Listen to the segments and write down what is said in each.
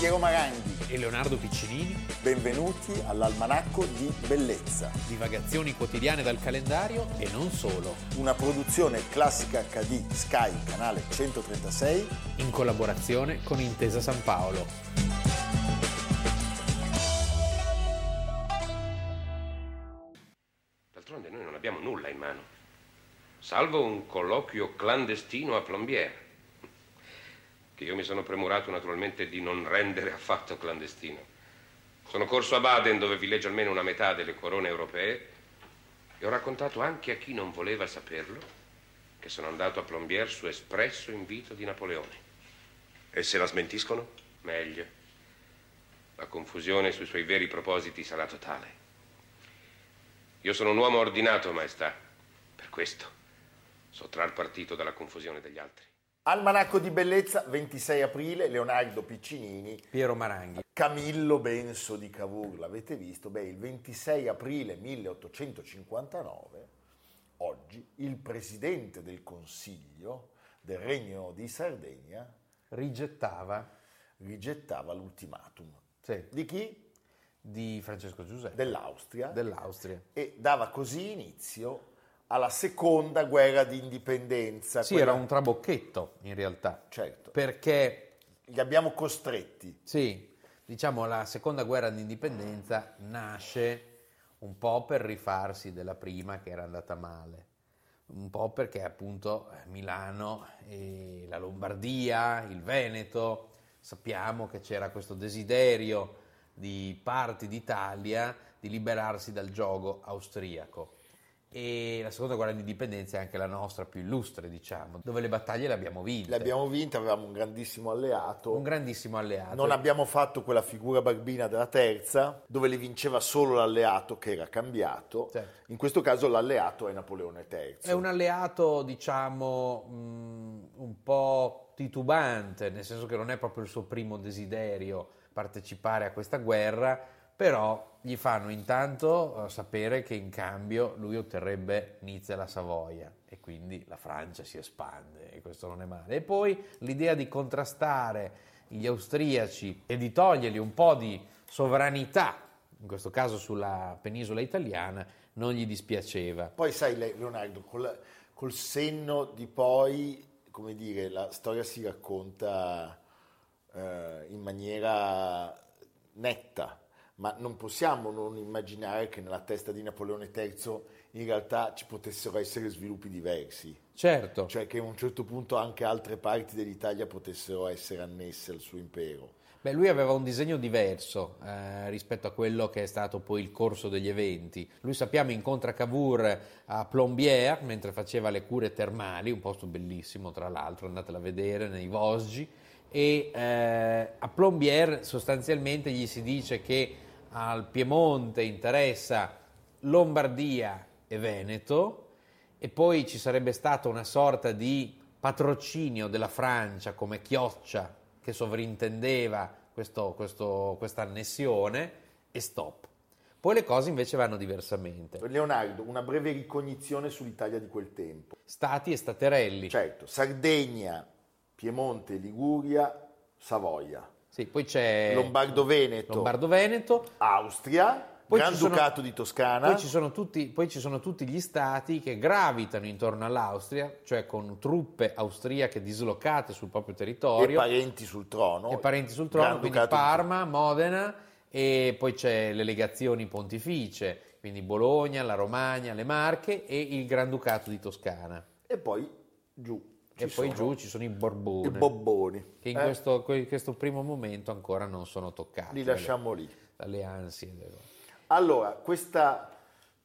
Piero Maranghi e Leonardo Piccinini. Benvenuti all'Almanacco di Bellezza. Divagazioni quotidiane dal calendario e non solo. Una produzione classica HD Sky, canale 136. In collaborazione con Intesa San Paolo. D'altronde noi non abbiamo nulla in mano, salvo un colloquio clandestino a Plombier che io mi sono premurato naturalmente di non rendere affatto clandestino. Sono corso a Baden dove villeggia almeno una metà delle corone europee e ho raccontato anche a chi non voleva saperlo che sono andato a Plombier su espresso invito di Napoleone. E se la smentiscono? Meglio. La confusione sui suoi veri propositi sarà totale. Io sono un uomo ordinato, maestà. Per questo sottrar partito dalla confusione degli altri. Almanacco di bellezza, 26 aprile, Leonardo Piccinini. Piero Maranghi. Camillo Benso di Cavour, l'avete visto? Beh, il 26 aprile 1859, oggi, il presidente del Consiglio del Regno di Sardegna rigettava, rigettava l'ultimatum. Sì. Di chi? Di Francesco Giuseppe. Dell'Austria. Dell'Austria. E dava così inizio alla seconda guerra di indipendenza. Sì, quella... era un trabocchetto in realtà. Certo. Perché... Li abbiamo costretti. Sì, diciamo la seconda guerra di indipendenza nasce un po' per rifarsi della prima che era andata male, un po' perché appunto Milano e la Lombardia, il Veneto, sappiamo che c'era questo desiderio di parti d'Italia di liberarsi dal gioco austriaco e la seconda guerra di indipendenza è anche la nostra più illustre, diciamo, dove le battaglie le abbiamo vinte. Le abbiamo vinte, avevamo un grandissimo alleato. Un grandissimo alleato. Non abbiamo fatto quella figura barbina della terza, dove le vinceva solo l'alleato che era cambiato. Certo. In questo caso l'alleato è Napoleone III. È un alleato, diciamo, mh, un po' titubante, nel senso che non è proprio il suo primo desiderio partecipare a questa guerra, però gli fanno intanto sapere che in cambio lui otterrebbe Nizza e la Savoia e quindi la Francia si espande e questo non è male. E poi l'idea di contrastare gli austriaci e di togliergli un po' di sovranità, in questo caso sulla penisola italiana, non gli dispiaceva. Poi sai Leonardo, col, col senno di poi, come dire, la storia si racconta eh, in maniera netta ma non possiamo non immaginare che nella testa di Napoleone III in realtà ci potessero essere sviluppi diversi. Certo. Cioè che a un certo punto anche altre parti dell'Italia potessero essere annesse al suo impero. Beh, lui aveva un disegno diverso eh, rispetto a quello che è stato poi il corso degli eventi. Lui sappiamo incontra Cavour a Plombières mentre faceva le cure termali, un posto bellissimo tra l'altro, andatela a vedere nei Vosgi, e eh, a Plombières sostanzialmente gli si dice che al Piemonte interessa Lombardia e Veneto e poi ci sarebbe stata una sorta di patrocinio della Francia come chioccia che sovrintendeva questa annessione e stop. Poi le cose invece vanno diversamente. Leonardo, una breve ricognizione sull'Italia di quel tempo. Stati e staterelli. Certo, Sardegna, Piemonte, Liguria, Savoia. Sì, poi c'è Lombardo-Veneto, Lombardo-Veneto Austria, poi Granducato sono, di Toscana. Poi ci, sono tutti, poi ci sono tutti gli stati che gravitano intorno all'Austria, cioè con truppe austriache dislocate sul proprio territorio. E parenti sul trono. E parenti sul trono, quindi Parma, Modena e poi c'è le legazioni pontificie, quindi Bologna, la Romagna, le Marche e il Granducato di Toscana. E poi giù. E poi giù ci sono i Borboni. I Bobboni. Che in eh? questo, questo, primo momento ancora non sono toccati. Li lasciamo lì. Dalle ansie. Allora, questa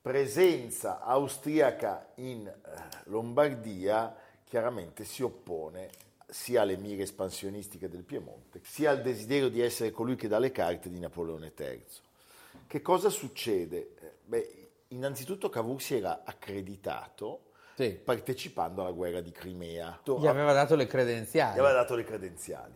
presenza austriaca in Lombardia chiaramente si oppone sia alle mire espansionistiche del Piemonte, sia al desiderio di essere colui che dà le carte di Napoleone III. Che cosa succede? Beh, innanzitutto Cavour si era accreditato sì. partecipando alla guerra di Crimea. Gli aveva dato le credenziali. Gli aveva dato le credenziali.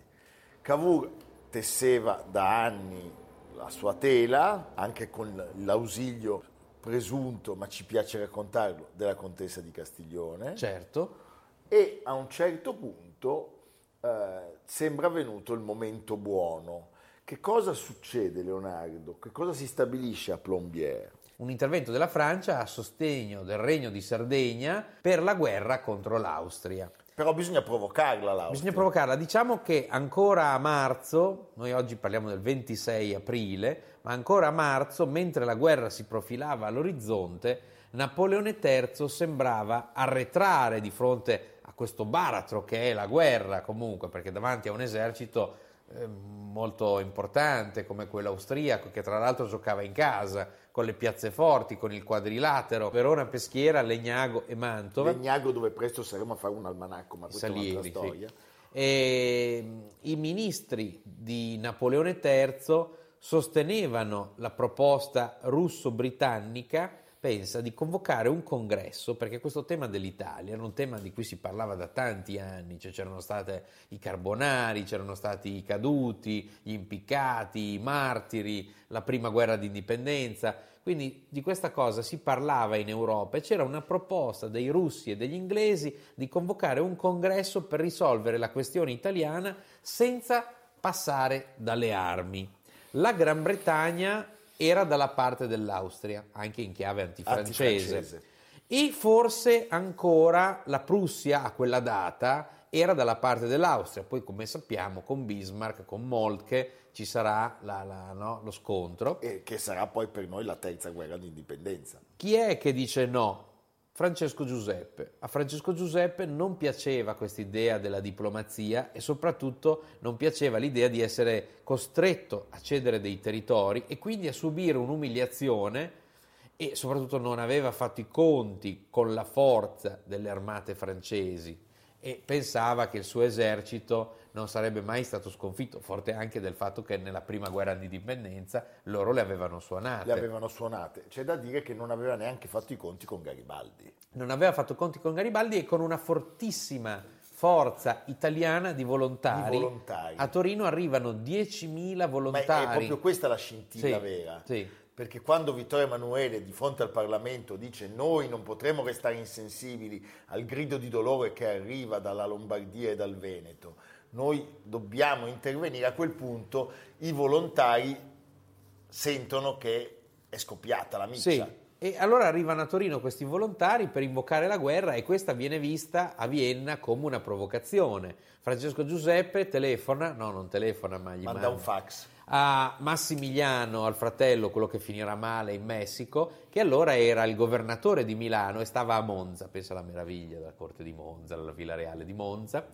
Cavour tesseva da anni la sua tela, anche con l'ausilio presunto, ma ci piace raccontarlo, della contessa di Castiglione. Certo. E a un certo punto eh, sembra venuto il momento buono Che cosa succede, Leonardo? Che cosa si stabilisce a Plombières? Un intervento della Francia a sostegno del Regno di Sardegna per la guerra contro l'Austria. Però bisogna provocarla l'Austria. Bisogna provocarla. Diciamo che ancora a marzo, noi oggi parliamo del 26 aprile, ma ancora a marzo, mentre la guerra si profilava all'orizzonte, Napoleone III sembrava arretrare di fronte a questo baratro che è la guerra comunque, perché davanti a un esercito eh, molto importante come quello austriaco, che tra l'altro giocava in casa, con le piazze forti, con il quadrilatero, Verona, Peschiera, Legnago e Mantova. Legnago dove presto saremo a fare un almanacco, ma questa Salieri, è un'altra storia. Sì. E, I ministri di Napoleone III sostenevano la proposta russo-britannica pensa di convocare un congresso, perché questo tema dell'Italia era un tema di cui si parlava da tanti anni, cioè c'erano stati i carbonari, c'erano stati i caduti, gli impiccati, i martiri, la prima guerra d'indipendenza, quindi di questa cosa si parlava in Europa e c'era una proposta dei russi e degli inglesi di convocare un congresso per risolvere la questione italiana senza passare dalle armi. La Gran Bretagna era dalla parte dell'Austria, anche in chiave antifrancese. antifrancese. E forse ancora la Prussia a quella data era dalla parte dell'Austria. Poi, come sappiamo, con Bismarck, con Moltke ci sarà la, la, no, lo scontro. E che sarà poi per noi la terza guerra d'indipendenza. Chi è che dice no? Francesco Giuseppe. A Francesco Giuseppe non piaceva questa idea della diplomazia e soprattutto non piaceva l'idea di essere costretto a cedere dei territori e quindi a subire un'umiliazione e soprattutto non aveva fatto i conti con la forza delle armate francesi e pensava che il suo esercito non sarebbe mai stato sconfitto, forte anche del fatto che nella prima guerra di indipendenza loro le avevano suonate. Le avevano suonate. C'è da dire che non aveva neanche fatto i conti con Garibaldi. Non aveva fatto i conti con Garibaldi e con una fortissima forza italiana di volontari. Di volontari. A Torino arrivano 10.000 volontari. Ma è proprio questa la scintilla sì, vera. Sì perché quando Vittorio Emanuele di fronte al Parlamento dice noi non potremo restare insensibili al grido di dolore che arriva dalla Lombardia e dal Veneto, noi dobbiamo intervenire, a quel punto i volontari sentono che è scoppiata la miccia. Sì. E allora arrivano a Torino questi volontari per invocare la guerra e questa viene vista a Vienna come una provocazione. Francesco Giuseppe telefona, no non telefona ma gli manda, manda un fax a Massimiliano, al fratello, quello che finirà male in Messico, che allora era il governatore di Milano e stava a Monza, pensa alla meraviglia della corte di Monza, alla Villa Reale di Monza,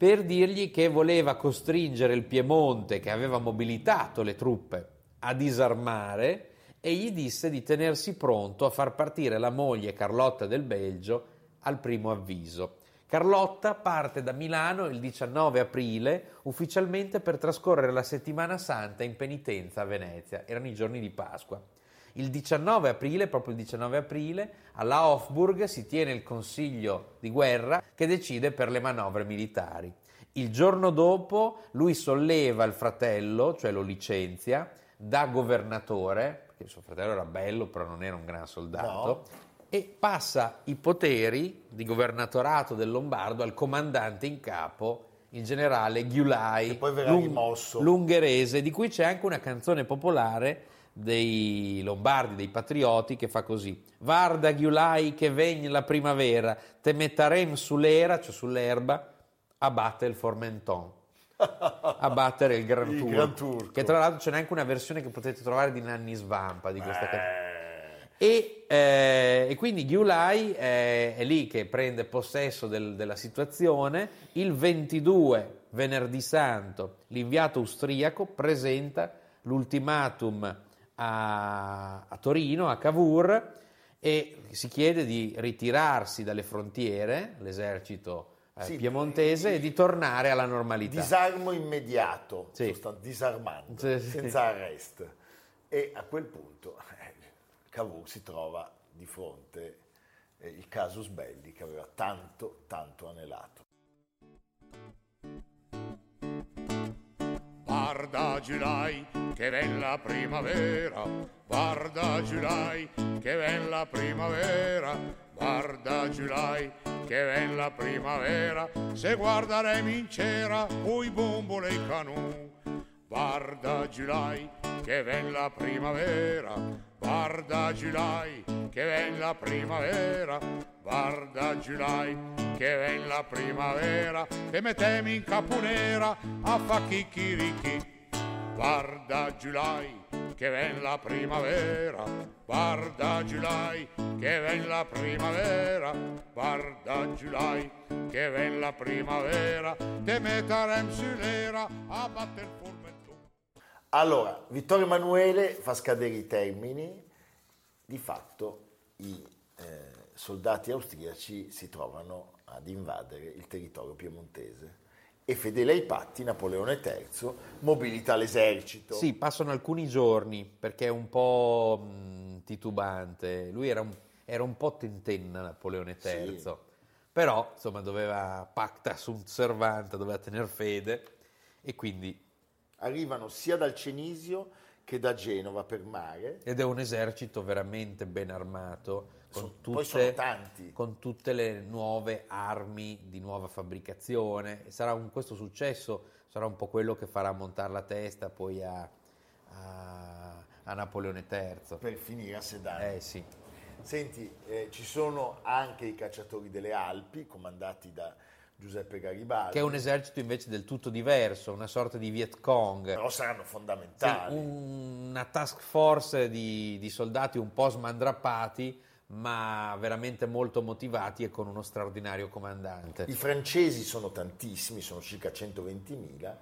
per dirgli che voleva costringere il Piemonte, che aveva mobilitato le truppe, a disarmare e gli disse di tenersi pronto a far partire la moglie Carlotta del Belgio al primo avviso. Carlotta parte da Milano il 19 aprile ufficialmente per trascorrere la settimana santa in penitenza a Venezia, erano i giorni di Pasqua. Il 19 aprile, proprio il 19 aprile, alla Hofburg si tiene il consiglio di guerra che decide per le manovre militari. Il giorno dopo lui solleva il fratello, cioè lo licenzia, da governatore, perché suo fratello era bello però non era un gran soldato, no e passa i poteri di governatorato del Lombardo al comandante in capo, il generale Ghiulai, lung- l'ungherese, di cui c'è anche una canzone popolare dei lombardi, dei patrioti, che fa così: Varda Ghiulai che vegn la primavera, te mettarem sull'era, cioè sull'erba, a battere il Formenton. a battere il Gran, Turco, Gran Turco. Che tra l'altro c'è neanche una versione che potete trovare di Nanni Svampa di questa canzone. E, eh, e, quindi Gyulai è, è, lì che prende possesso del, della situazione. Il 22, venerdì santo, l'inviato austriaco presenta l'ultimatum a, a Torino, a Cavour, e si chiede di ritirarsi dalle frontiere, l'esercito eh, sì, piemontese, e di tornare alla normalità. Disarmo immediato, sì. disarmando, sì, senza arrest. E a quel punto Cavour si trova di fronte eh, il casus belli che aveva tanto, tanto anelato. Guarda Giulai, che bella primavera, guarda Giulai, che bella primavera, guarda Giulai, che bella primavera, se guarderemo in cera, poi bombole i canù. guarda Giulai, che ven la primavera, guarda Giulai, che ven la primavera, guarda Giulai, che ven la primavera, e mettemi in capunera a fa chicchirichi. Guarda Giulai, che ven la primavera, guarda Giulai, che ven la primavera, guarda Giulai, che ven la primavera, te metterem sull'era a batter formentone. Allora, Vittorio Emanuele fa scadere i termini, di fatto i eh, soldati austriaci si trovano ad invadere il territorio piemontese e fedele ai patti Napoleone III mobilita l'esercito. Sì, passano alcuni giorni perché è un po' mh, titubante, lui era un, era un po' tentenna Napoleone III, Sì. però insomma doveva pacta sunt servanta, doveva tener fede e quindi Arrivano sia dal Cenisio che da Genova per mare. ed è un esercito veramente ben armato con, tutte, poi sono tanti. con tutte le nuove armi di nuova fabbricazione. Sarà un- questo successo sarà un po' quello che farà montare la testa poi a, a- a Napoleone III. per finire a Sedan. Eh sì. Senti, eh, ci sono anche i cacciatori delle Alpi, comandati da Giuseppe Garibaldi, Che è un esercito invece del tutto diverso, una sorta di Viet Cong. però saranno Sì, fondamentali. una task force di, di soldati un po' smandrappati, ma veramente molto motivati e con uno straordinario comandante. I francesi sono tantissimi, sono circa 120.000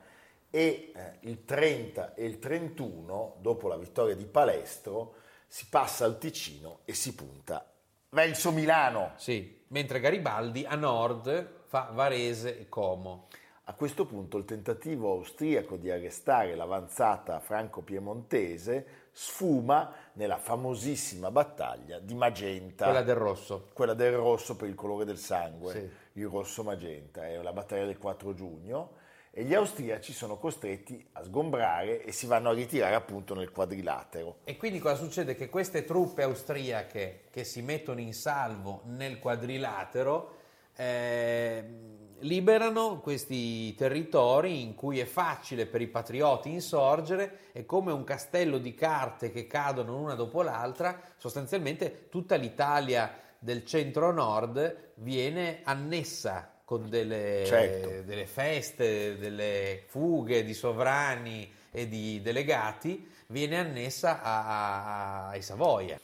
e eh, il 30 e il 31, dopo la vittoria di Palestro, si passa al Ticino e si punta verso Milano. Sì, mentre Garibaldi a nord fa Varese e Como. A questo punto il tentativo austriaco di arrestare l'avanzata franco-piemontese sfuma nella famosissima battaglia di Magenta. Quella del rosso. quella del rosso per il colore del sangue, Sì. il rosso magenta, è la battaglia del 4 giugno e gli austriaci sono costretti a sgombrare e si vanno a ritirare appunto nel quadrilatero. E quindi cosa succede? Che queste truppe austriache che si mettono in salvo nel quadrilatero eh, liberano questi territori in cui è facile per i patrioti insorgere e come un castello di carte che cadono una dopo l'altra, sostanzialmente tutta l'Italia del centro-nord viene annessa con delle, Certo. delle feste, delle fughe di sovrani e di delegati, viene annessa a- a- ai Savoia.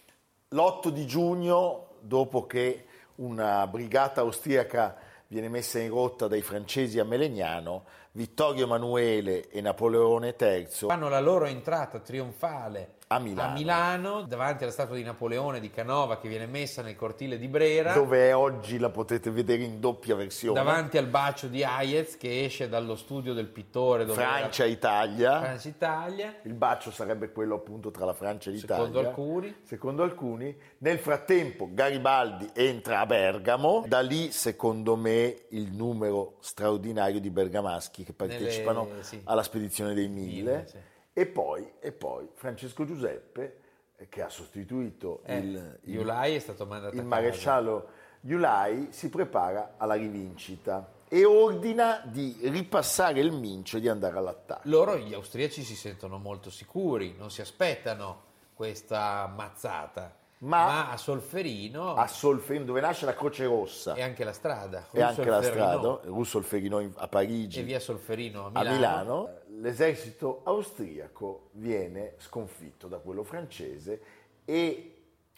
L'8 di giugno, dopo che una brigata austriaca viene messa in rotta dai francesi a Melegnano, Vittorio Emanuele e Napoleone III Fanno la loro entrata trionfale A Milano. Milano, davanti alla statua di Napoleone di Canova che viene messa nel cortile di Brera, dove oggi la potete vedere in doppia versione. davanti al bacio di Hayez che esce dallo studio del pittore dove Francia, era Italia. Francia Italia. Il bacio sarebbe quello appunto tra la Francia e l'Italia. Secondo alcuni. Secondo alcuni. Nel frattempo Garibaldi entra a Bergamo, da lì secondo me il numero straordinario di bergamaschi che partecipano Nelle- sì. alla spedizione dei mille. Mille, sì. E poi, e poi Francesco Giuseppe eh, che ha sostituito Eh, il, il- Iulai è stato mandato il maresciallo Iulai si prepara alla rivincita e ordina di ripassare il Mincio e di andare all'attacco. Loro, gli austriaci, si sentono molto sicuri, non si aspettano questa mazzata. Ma- Ma, a Solferino A Solferino, dove nasce la Croce Rossa e anche la strada. e anche la strada, Russo Solferino in- a Parigi, E via Solferino a a Milano. L'esercito austriaco viene sconfitto da quello francese e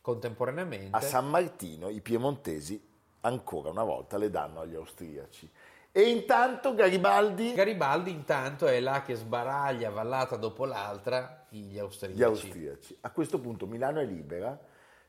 Contemporaneamente a San Martino i piemontesi ancora una volta le danno agli austriaci. E intanto Garibaldi, Garibaldi intanto è là che sbaraglia vallata dopo l'altra gli austriaci. gli austriaci. A questo punto Milano è libera,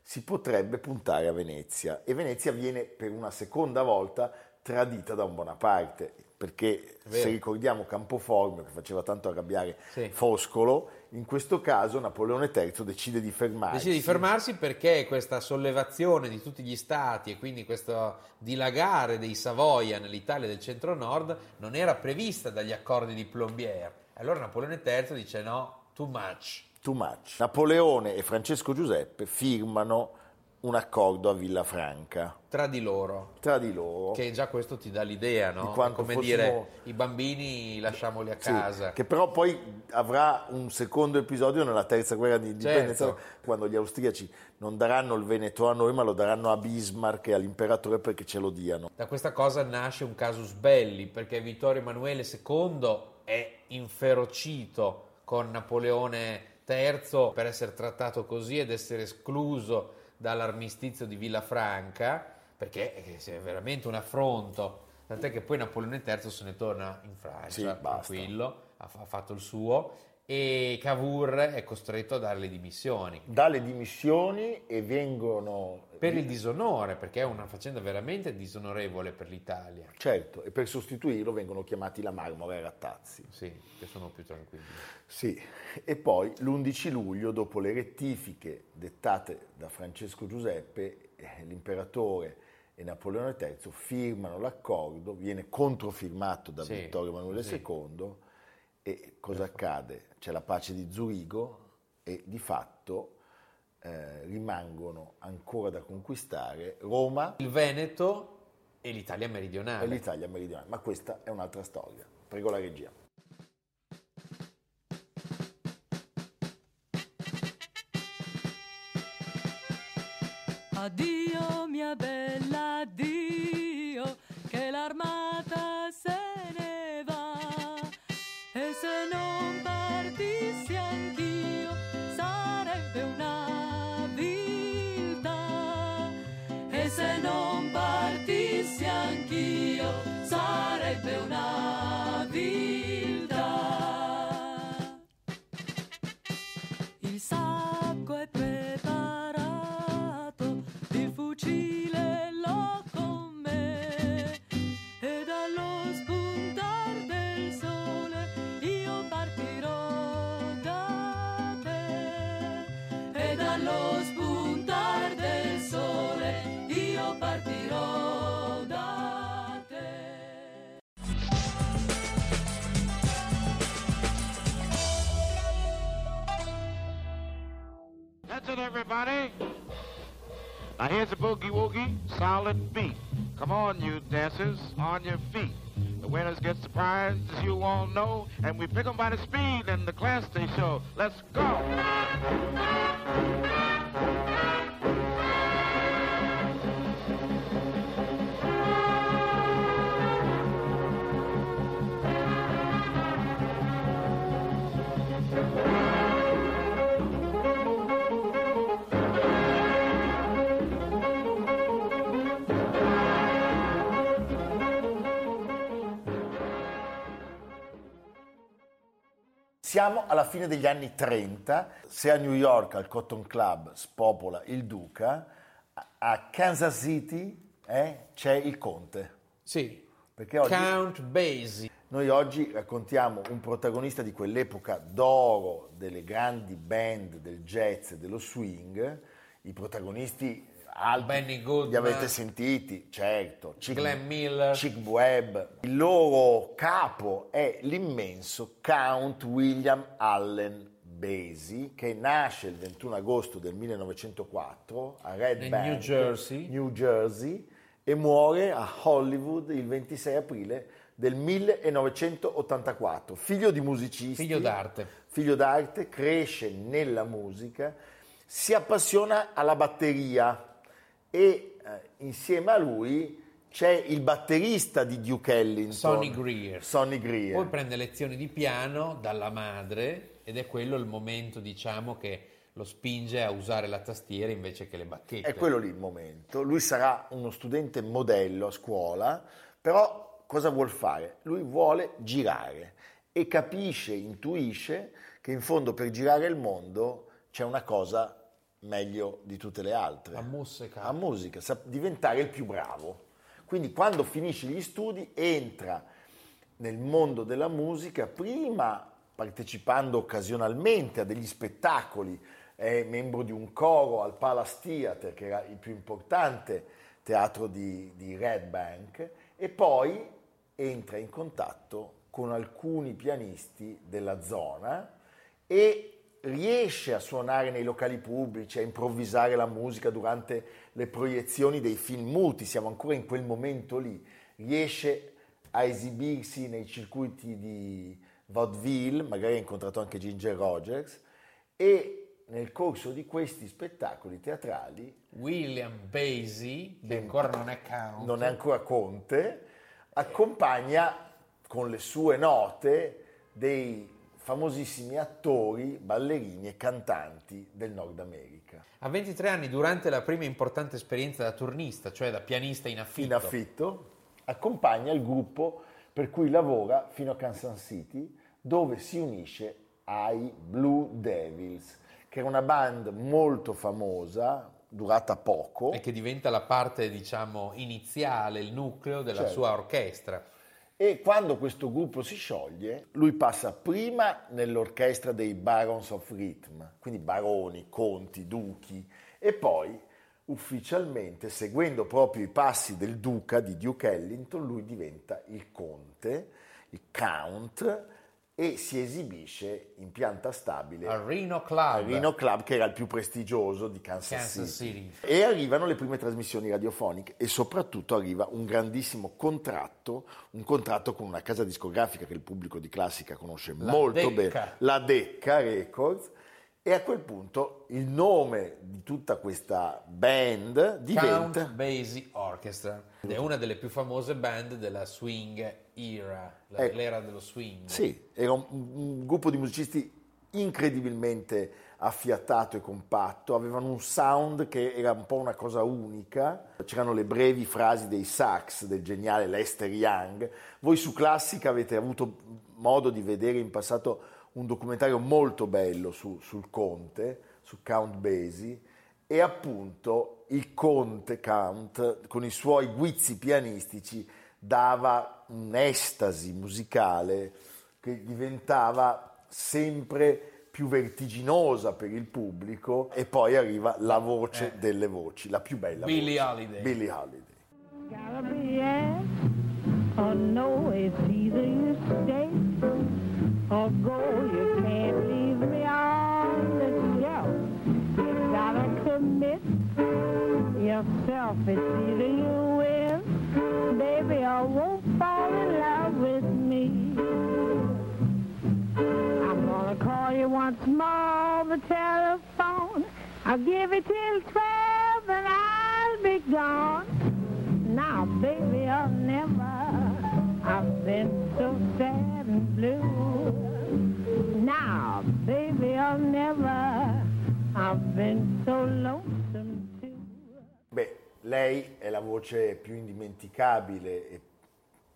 si potrebbe puntare a Venezia e Venezia viene per una seconda volta tradita da un Bonaparte, perché se ricordiamo Campoformio che faceva tanto arrabbiare Sì. Foscolo, in questo caso Napoleone III decide di fermarsi. Decide di fermarsi perché questa sollevazione di tutti gli stati e quindi questo dilagare dei Savoia nell'Italia del centro-nord non era prevista dagli accordi di Plombières. Allora Napoleone III dice no, too much. Too much. Napoleone e Francesco Giuseppe firmano un accordo a Villafranca Tra di loro. tra di loro. Che già questo ti dà l'idea, no? Di quanto Come fossimo- dire, i bambini lasciamoli a Sì, casa. che però poi avrà un secondo episodio nella terza guerra di indipendenza, Certo. quando gli austriaci non daranno il Veneto a noi, ma lo daranno a Bismarck e all'imperatore perché ce lo diano. Da questa cosa nasce un casus belli, perché Vittorio Emanuele II è inferocito con Napoleone III per essere trattato così ed essere escluso dall'armistizio di Villafranca, perché è veramente un affronto. Tant'è che poi Napoleone III se ne torna in Francia, Sì, tranquillo, ha, ha fatto il suo, e Cavour è costretto a dare le dimissioni. Dà le dimissioni e vengono... Per il disonore, perché è una faccenda veramente disonorevole per l'Italia. Certo, e per sostituirlo vengono chiamati la Marmora e Rattazzi. Sì, che sono più tranquilli. Sì, e poi l'11 luglio, dopo le rettifiche dettate da Francesco Giuseppe, eh, l'imperatore e Napoleone III firmano l'accordo, viene controfirmato da Sì, Vittorio Emanuele sì. II e cosa accade? C'è la pace di Zurigo e di fatto eh, rimangono ancora da conquistare Roma Il Veneto e l'Italia meridionale. e l'Italia meridionale, ma questa è un'altra storia. Prego la regia. Addio mia bella, addio, che l'armata Everybody. Now here's a boogie woogie, solid beat. Come on, you dancers, on your feet. The winners get the as you all know, and we pick 'em by the speed and the class they show. Let's go. Siamo alla fine degli anni 30, se a New York al Cotton Club spopola il Duca, a- Kansas City eh, c'è il Conte. Sì. Perché oggi- Count Basie. Noi oggi raccontiamo un protagonista di quell'epoca d'oro delle grandi band del jazz e dello swing, i protagonisti alti, Benny Goodman. li avete sentiti, certo, Chick, Glenn Miller. Chick Webb. Il loro capo è l'immenso Count William Allen Basie, che nasce il 21 agosto del 1904 a Red Bank, New Jersey. New Jersey, e muore a Hollywood il 26 aprile del 1984. Figlio di musicisti. Figlio d'arte. Figlio d'arte, cresce nella musica, si appassiona alla batteria e eh, insieme a lui c'è il batterista di Duke Ellington. Sonny Greer. Sonny Greer. Poi prende lezioni di piano dalla madre ed è quello il momento, diciamo, che lo spinge a usare la tastiera invece che le bacchette. È quello lì il momento. Lui sarà uno studente modello a scuola, però cosa vuol fare? Lui vuole girare e capisce, intuisce che in fondo per girare il mondo c'è una cosa meglio di tutte le altre. La musica. La musica, sa- diventare il più bravo. Quindi quando finisce gli studi entra nel mondo della musica, prima partecipando occasionalmente a degli spettacoli, è membro di un coro al Palace Theatre, che era il più importante teatro di, di Red Bank, e poi entra in contatto con alcuni pianisti della zona e riesce a suonare nei locali pubblici, a improvvisare la musica durante le proiezioni dei film muti, siamo ancora in quel momento lì, riesce a esibirsi nei circuiti di vaudeville, magari ha incontrato anche Ginger Rogers, e nel corso di questi spettacoli teatrali William Basie, che ancora non è count. non è ancora Conte, accompagna con le sue note dei famosissimi attori, ballerini e cantanti del Nord America. A 23 anni, durante la prima importante esperienza da turnista, cioè da pianista in affitto, In affitto accompagna il gruppo per cui lavora fino a Kansas City, dove si unisce ai Blue Devils, che era una band molto famosa, durata poco. e che diventa la parte, diciamo, iniziale, il nucleo della Certo. sua orchestra. E quando questo gruppo si scioglie, lui passa prima nell'orchestra dei Barons of Rhythm, quindi baroni, conti, duchi, e poi ufficialmente, seguendo proprio i passi del duca di Duke Ellington, lui diventa il conte, il count, e si esibisce in pianta stabile Al Reno Club. Reno Club, che era il più prestigioso di Kansas, Kansas City. City. E arrivano le prime trasmissioni radiofoniche e soprattutto arriva un grandissimo contratto, un contratto con una casa discografica che il pubblico di classica conosce La molto Decca. bene, la Decca Records. E a quel punto il nome di tutta questa band Count diventa Basie Orchestra. È una delle più famose band della swing era, la- Ecco. l'era dello swing. Sì, era un, un gruppo di musicisti incredibilmente affiatato e compatto, avevano un sound che era un po' una cosa unica, c'erano le brevi frasi dei sax del geniale Lester Young. Voi su Classica avete avuto modo di vedere in passato un documentario molto bello su- sul Conte, su Count Basie, e appunto il Conte Count con i suoi guizzi pianistici dava un'estasi musicale che diventava sempre più vertiginosa per il pubblico e poi arriva la voce delle voci, la più bella Billie voce. Holiday. Billie Holiday. Yourself. It's either you win, baby, or won't fall in love with me. I'm gonna call you once more on the telephone. I'll give it till twelve and I'll be gone. Now, baby, I'll never. I've been so sad and blue. Now, baby, I'll never. I've been so lonesome too. Beh, lei è la voce più indimenticabile e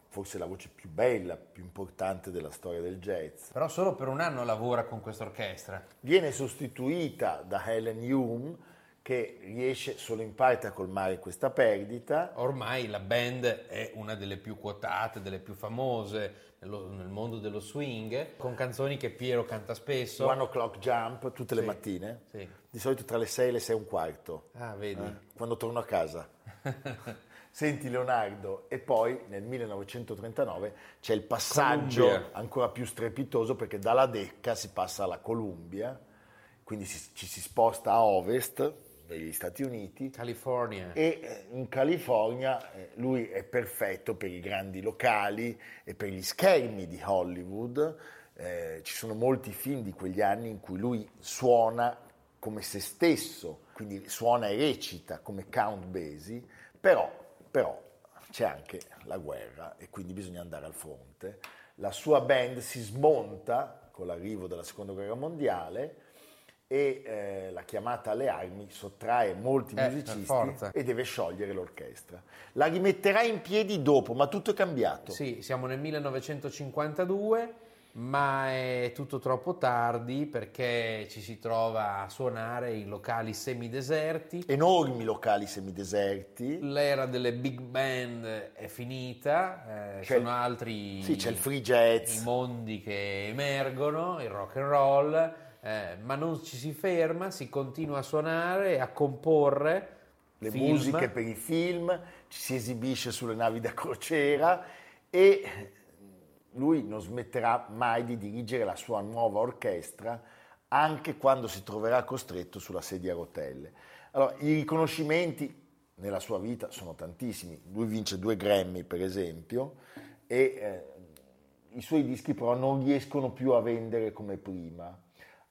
forse la voce più bella, più importante della storia del jazz. Però solo per un anno lavora con questa orchestra. Viene sostituita da Helen Hume che riesce solo in parte a colmare questa perdita. Ormai la band è una delle più quotate, delle più famose nel mondo dello swing, con canzoni che Piero canta spesso. One o'clock jump tutte le Sì, mattine, sì. di solito tra le 6 e le 6 e un quarto, Ah, vedi. eh, quando torno a casa. Senti Leonardo, e poi nel 1939 c'è il passaggio Columbia. ancora più strepitoso perché dalla Decca si passa alla Columbia, quindi ci si sposta a ovest degli Stati Uniti California. e eh, in California eh, lui è perfetto per i grandi locali e per gli schermi di Hollywood. Eh, ci sono molti film di quegli anni in cui lui suona come se stesso, quindi suona e recita come Count Basie, però, però c'è anche la guerra e quindi bisogna andare al fronte. La sua band si smonta con l'arrivo della seconda guerra mondiale e eh, la chiamata alle armi sottrae molti Eh, musicisti e deve sciogliere l'orchestra. La rimetterà in piedi dopo, ma tutto è cambiato. Sì, siamo nel 1952, ma è tutto troppo tardi perché ci si trova a suonare in locali semideserti. Enormi locali semideserti. L'era delle big band è finita, eh, sono il- altri Sì, c'è il free jazz. i mondi che emergono, il rock and roll, eh, ma non ci si ferma, si continua a suonare e a comporre le film. musiche per i film, ci si esibisce sulle navi da crociera e lui non smetterà mai di dirigere la sua nuova orchestra anche quando si troverà costretto sulla sedia a rotelle. Allora, i riconoscimenti nella sua vita sono tantissimi. Lui vince due Grammy, per esempio, e eh, i suoi dischi però non riescono più a vendere come prima.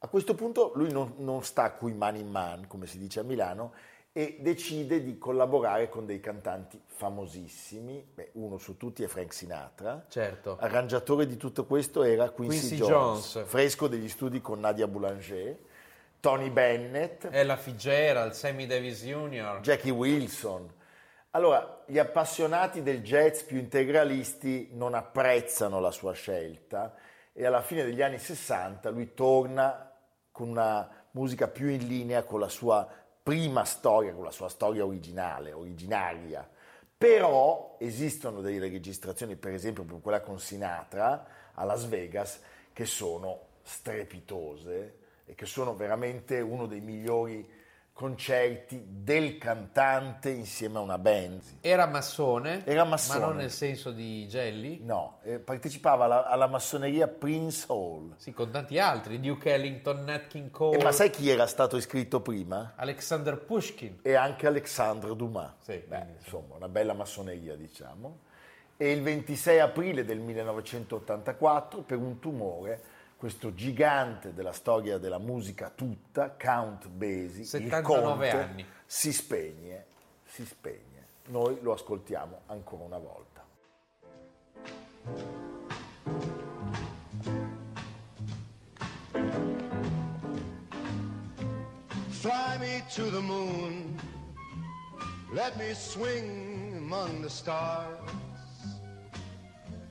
A questo punto lui non, non sta qui man in man, come si dice a Milano, e decide di collaborare con dei cantanti famosissimi. Beh, uno su tutti è Frank Sinatra. Certo. Arrangiatore di tutto questo era Quincy, Quincy Jones, Jones. fresco degli studi con Nadia Boulanger, Tony Bennett, Ella Fitzgerald, Sammy Davis Jr. Jackie Wilson. Allora, gli appassionati del jazz più integralisti non apprezzano la sua scelta e alla fine degli anni 60 lui torna con una musica più in linea con la sua prima storia, con la sua storia originale, originaria. Però esistono delle registrazioni, per esempio quella con Sinatra a Las Vegas, che sono strepitose e che sono veramente uno dei migliori concerti del cantante insieme a una band. Era massone, Era massone. ma non nel senso di Gelli. No, eh, partecipava alla, alla massoneria Prince Hall. Sì, con tanti altri, Duke Ellington, Nat King Cole, E ma sai chi era stato iscritto prima? Alexander Pushkin. E anche Alexandre Dumas. Sì, Beh, quindi, insomma, una bella massoneria, diciamo. E il 26 aprile del 1984, per un tumore, questo gigante della storia della musica tutta, Count Basie, il 79 conte, anni. si spegne, si spegne. Noi lo ascoltiamo ancora una volta. Fly me to the moon. Let me swing among the stars.